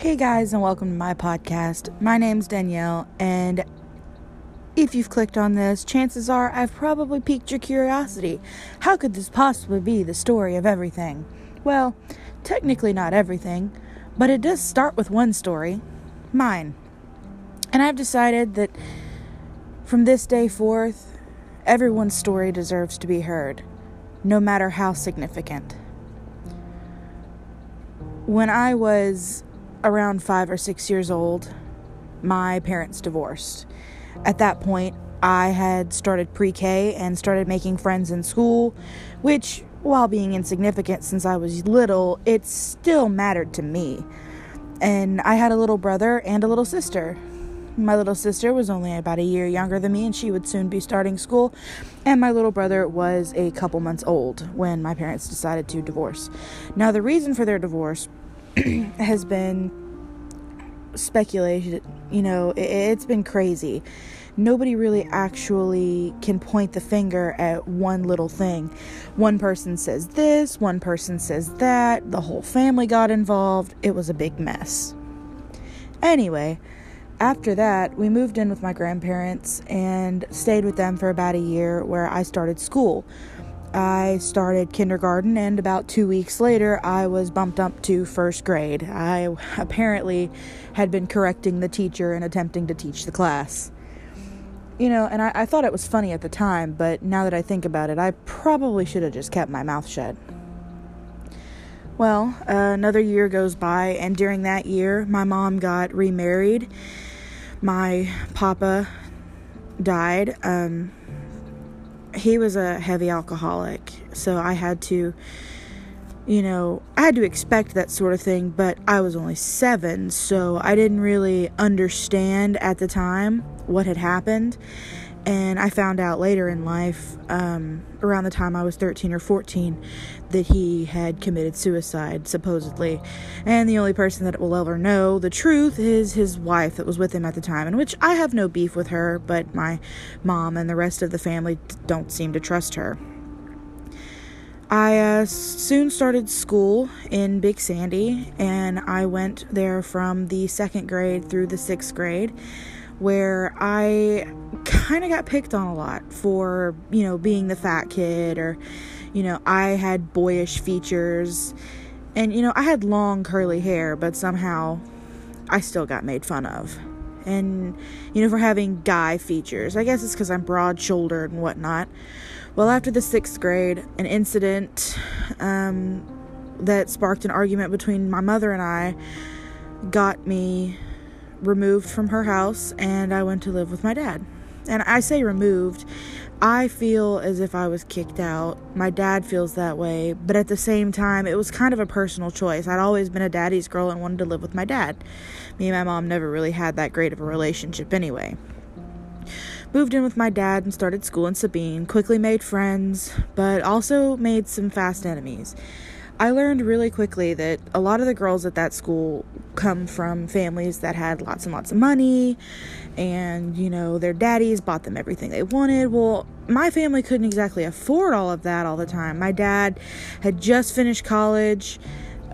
Hey guys, and welcome to my podcast. My name's Danielle, and if you've clicked on this, chances are I've probably piqued your curiosity. How could this possibly be the story of everything? Well, technically not everything, but it does start with one story mine. And I've decided that from this day forth, everyone's story deserves to be heard, no matter how significant. When I was around five or six years old, my parents divorced. At that point, I had started pre K and started making friends in school, which, while being insignificant since I was little, it still mattered to me. And I had a little brother and a little sister. My little sister was only about a year younger than me, and she would soon be starting school. And my little brother was a couple months old when my parents decided to divorce. Now, the reason for their divorce has been speculated. You know, it, it's been crazy. Nobody really actually can point the finger at one little thing. One person says this, one person says that, the whole family got involved. It was a big mess. Anyway, after that, we moved in with my grandparents and stayed with them for about a year where I started school. I started kindergarten, and about two weeks later, I was bumped up to first grade. I apparently had been correcting the teacher and attempting to teach the class. You know, and I, I thought it was funny at the time, but now that I think about it, I probably should have just kept my mouth shut. Well, uh, another year goes by, and during that year, my mom got remarried. My papa died. Um, he was a heavy alcoholic, so I had to, you know, I had to expect that sort of thing, but I was only seven, so I didn't really understand at the time what had happened. And I found out later in life, um, around the time I was 13 or 14, that he had committed suicide, supposedly. And the only person that will ever know the truth is his wife that was with him at the time, in which I have no beef with her, but my mom and the rest of the family don't seem to trust her. I uh, soon started school in Big Sandy, and I went there from the second grade through the sixth grade where I kind of got picked on a lot for, you know, being the fat kid or, you know, I had boyish features. And, you know, I had long curly hair, but somehow I still got made fun of. And, you know, for having guy features. I guess it's because I'm broad shouldered and whatnot. Well, after the sixth grade, an incident um, that sparked an argument between my mother and I got me removed from her house and I went to live with my dad. And I say removed, I feel as if I was kicked out. My dad feels that way, but at the same time, it was kind of a personal choice. I'd always been a daddy's girl and wanted to live with my dad. Me and my mom never really had that great of a relationship anyway. Moved in with my dad and started school in Sabine. Quickly made friends, but also made some fast enemies. I learned really quickly that a lot of the girls at that school come from families that had lots and lots of money and you know their daddies bought them everything they wanted. Well my family couldn't exactly afford all of that all the time. My dad had just finished college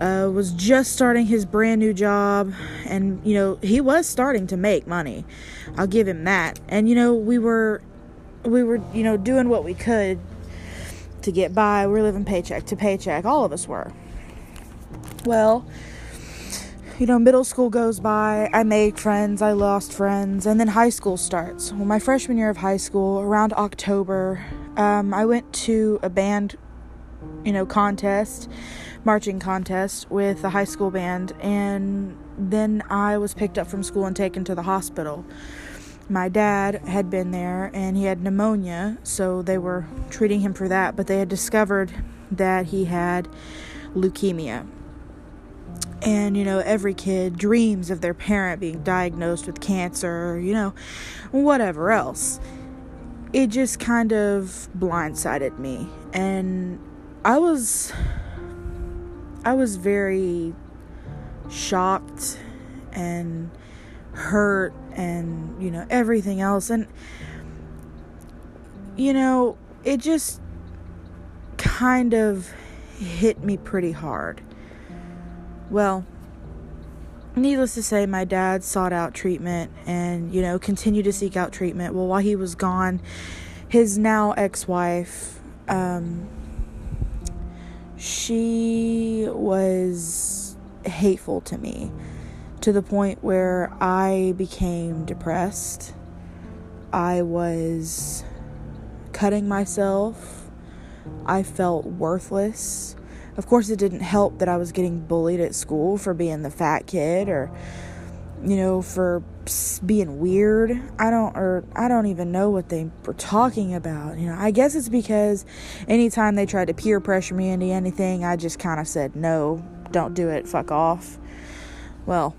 uh, was just starting his brand new job and you know he was starting to make money. I'll give him that. And you know we were we were you know doing what we could to get by. We're living paycheck to paycheck. All of us were. Well, you know, middle school goes by. I made friends. I lost friends. And then high school starts. Well, my freshman year of high school, around October, um, I went to a band, you know, contest, marching contest with the high school band. And then I was picked up from school and taken to the hospital my dad had been there and he had pneumonia, so they were treating him for that, but they had discovered that he had leukemia. And, you know, every kid dreams of their parent being diagnosed with cancer, you know, whatever else. It just kind of blindsided me. And I was. I was very shocked and hurt and you know everything else. And you know it just kind of hit me pretty hard. Well needless to say, my dad sought out treatment and, you know, continued to seek out treatment. Well, while he was gone, his now ex wife, um, she was hateful to me to the point where I became depressed. I was cutting myself. I felt worthless. Of course, it didn't help that I was getting bullied at school for being the fat kid or, you know, for being weird. I don't, or I don't even know what they were talking about. You know, I guess it's because anytime they tried to peer pressure me into anything, I just kind of said, no, don't do it, fuck off. Well,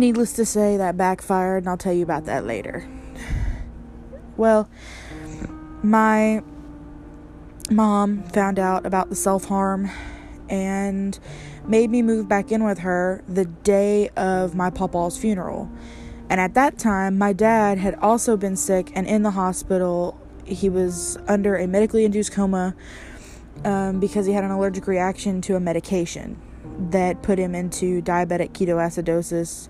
needless to say, that backfired, and I'll tell you about that later. Well, my mom found out about the self harm and made me move back in with her the day of my papa's funeral. And at that time, my dad had also been sick and in the hospital. He was under a medically induced coma um, because he had an allergic reaction to a medication that put him into diabetic ketoacidosis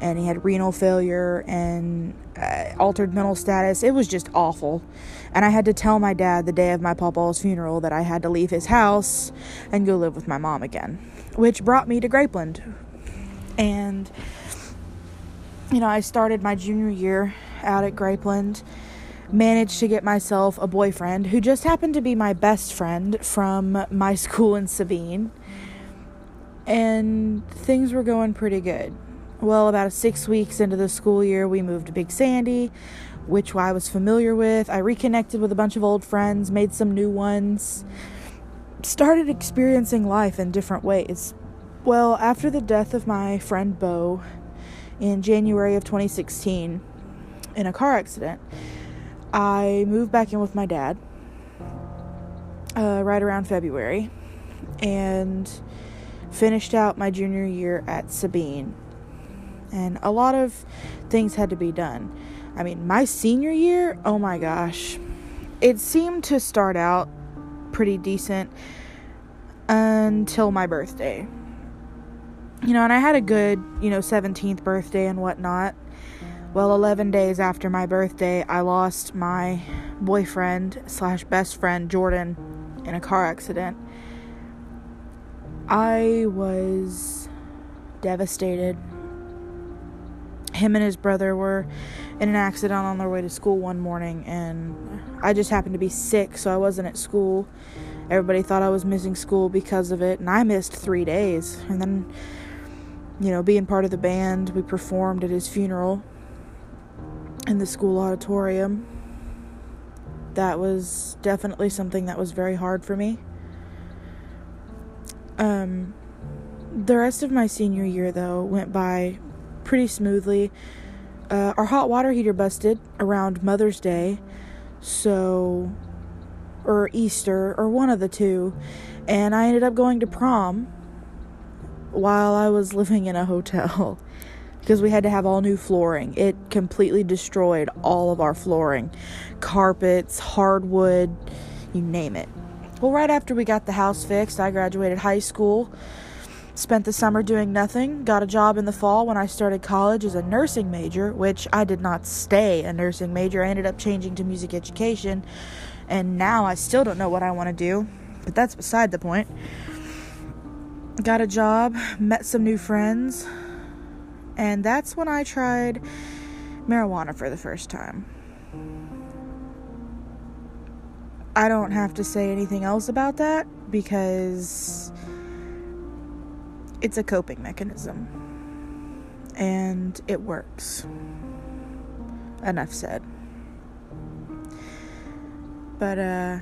and he had renal failure and uh, altered mental status. It was just awful. And I had to tell my dad the day of my papa's funeral that I had to leave his house and go live with my mom again, which brought me to Grapeland. And, you know, I started my junior year out at Grapeland, managed to get myself a boyfriend who just happened to be my best friend from my school in Sabine. And things were going pretty good well, about six weeks into the school year, we moved to Big Sandy, which I was familiar with. I reconnected with a bunch of old friends, made some new ones, started experiencing life in different ways. Well, after the death of my friend Bo in January of 2016 in a car accident, I moved back in with my dad uh, right around February and finished out my junior year at Sabine and a lot of things had to be done. I mean, my senior year, oh my gosh, it seemed to start out pretty decent until my birthday. You know, and I had a good, you know, 17th birthday and whatnot. Well, 11 days after my birthday, I lost my boyfriend slash best friend, Jordan, in a car accident. I was devastated him and his brother were in an accident on their way to school one morning and I just happened to be sick so I wasn't at school. Everybody thought I was missing school because of it and I missed 3 days. And then you know, being part of the band, we performed at his funeral in the school auditorium. That was definitely something that was very hard for me. Um the rest of my senior year though went by pretty smoothly. Uh, our hot water heater busted around Mother's Day, so or Easter or one of the two, and I ended up going to prom while I was living in a hotel because we had to have all new flooring. It completely destroyed all of our flooring, carpets, hardwood, you name it. Well, right after we got the house fixed, I graduated high school Spent the summer doing nothing, got a job in the fall when I started college as a nursing major, which I did not stay a nursing major. I ended up changing to music education, and now I still don't know what I want to do, but that's beside the point. Got a job, met some new friends, and that's when I tried marijuana for the first time. I don't have to say anything else about that because it's a coping mechanism and it works. Enough said. But, uh,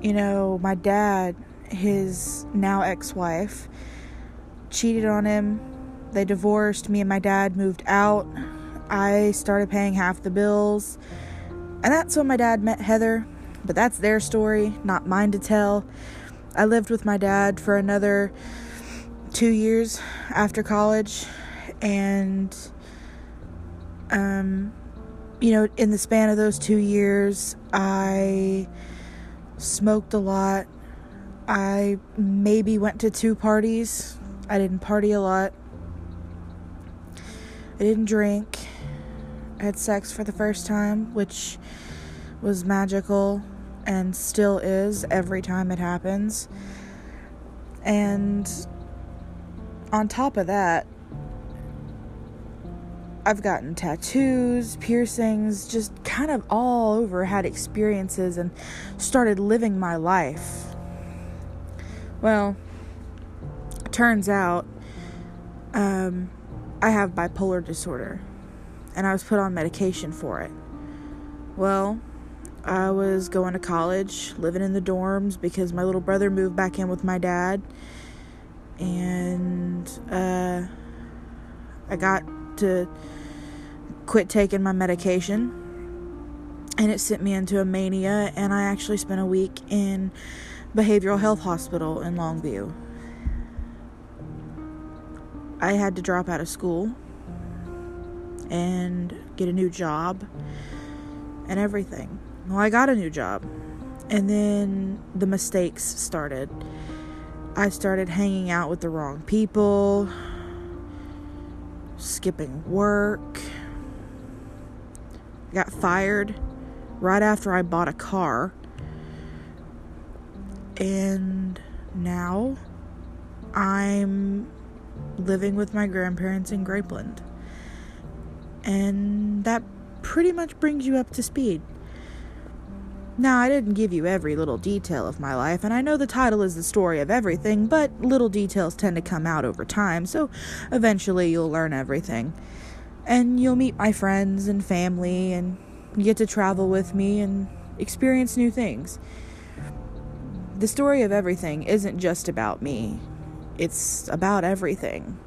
you know, my dad, his now ex wife, cheated on him. They divorced. Me and my dad moved out. I started paying half the bills. And that's when my dad met Heather. But that's their story, not mine to tell. I lived with my dad for another two years after college, and um, you know, in the span of those two years, I smoked a lot. I maybe went to two parties. I didn't party a lot. I didn't drink. Had sex for the first time, which was magical and still is every time it happens. And on top of that, I've gotten tattoos, piercings, just kind of all over, had experiences, and started living my life. Well, turns out um, I have bipolar disorder, and I was put on medication for it. Well, I was going to college, living in the dorms because my little brother moved back in with my dad. And uh, I got to quit taking my medication. And it sent me into a mania, and I actually spent a week in behavioral health hospital in Longview. I had to drop out of school and get a new job and everything. Well, I got a new job. And then the mistakes started. I started hanging out with the wrong people, skipping work. I got fired right after I bought a car. And now I'm living with my grandparents in Grapeland. And that pretty much brings you up to speed. Now, I didn't give you every little detail of my life, and I know the title is the story of everything, but little details tend to come out over time, so eventually you'll learn everything. And you'll meet my friends and family, and get to travel with me and experience new things. The story of everything isn't just about me, it's about everything.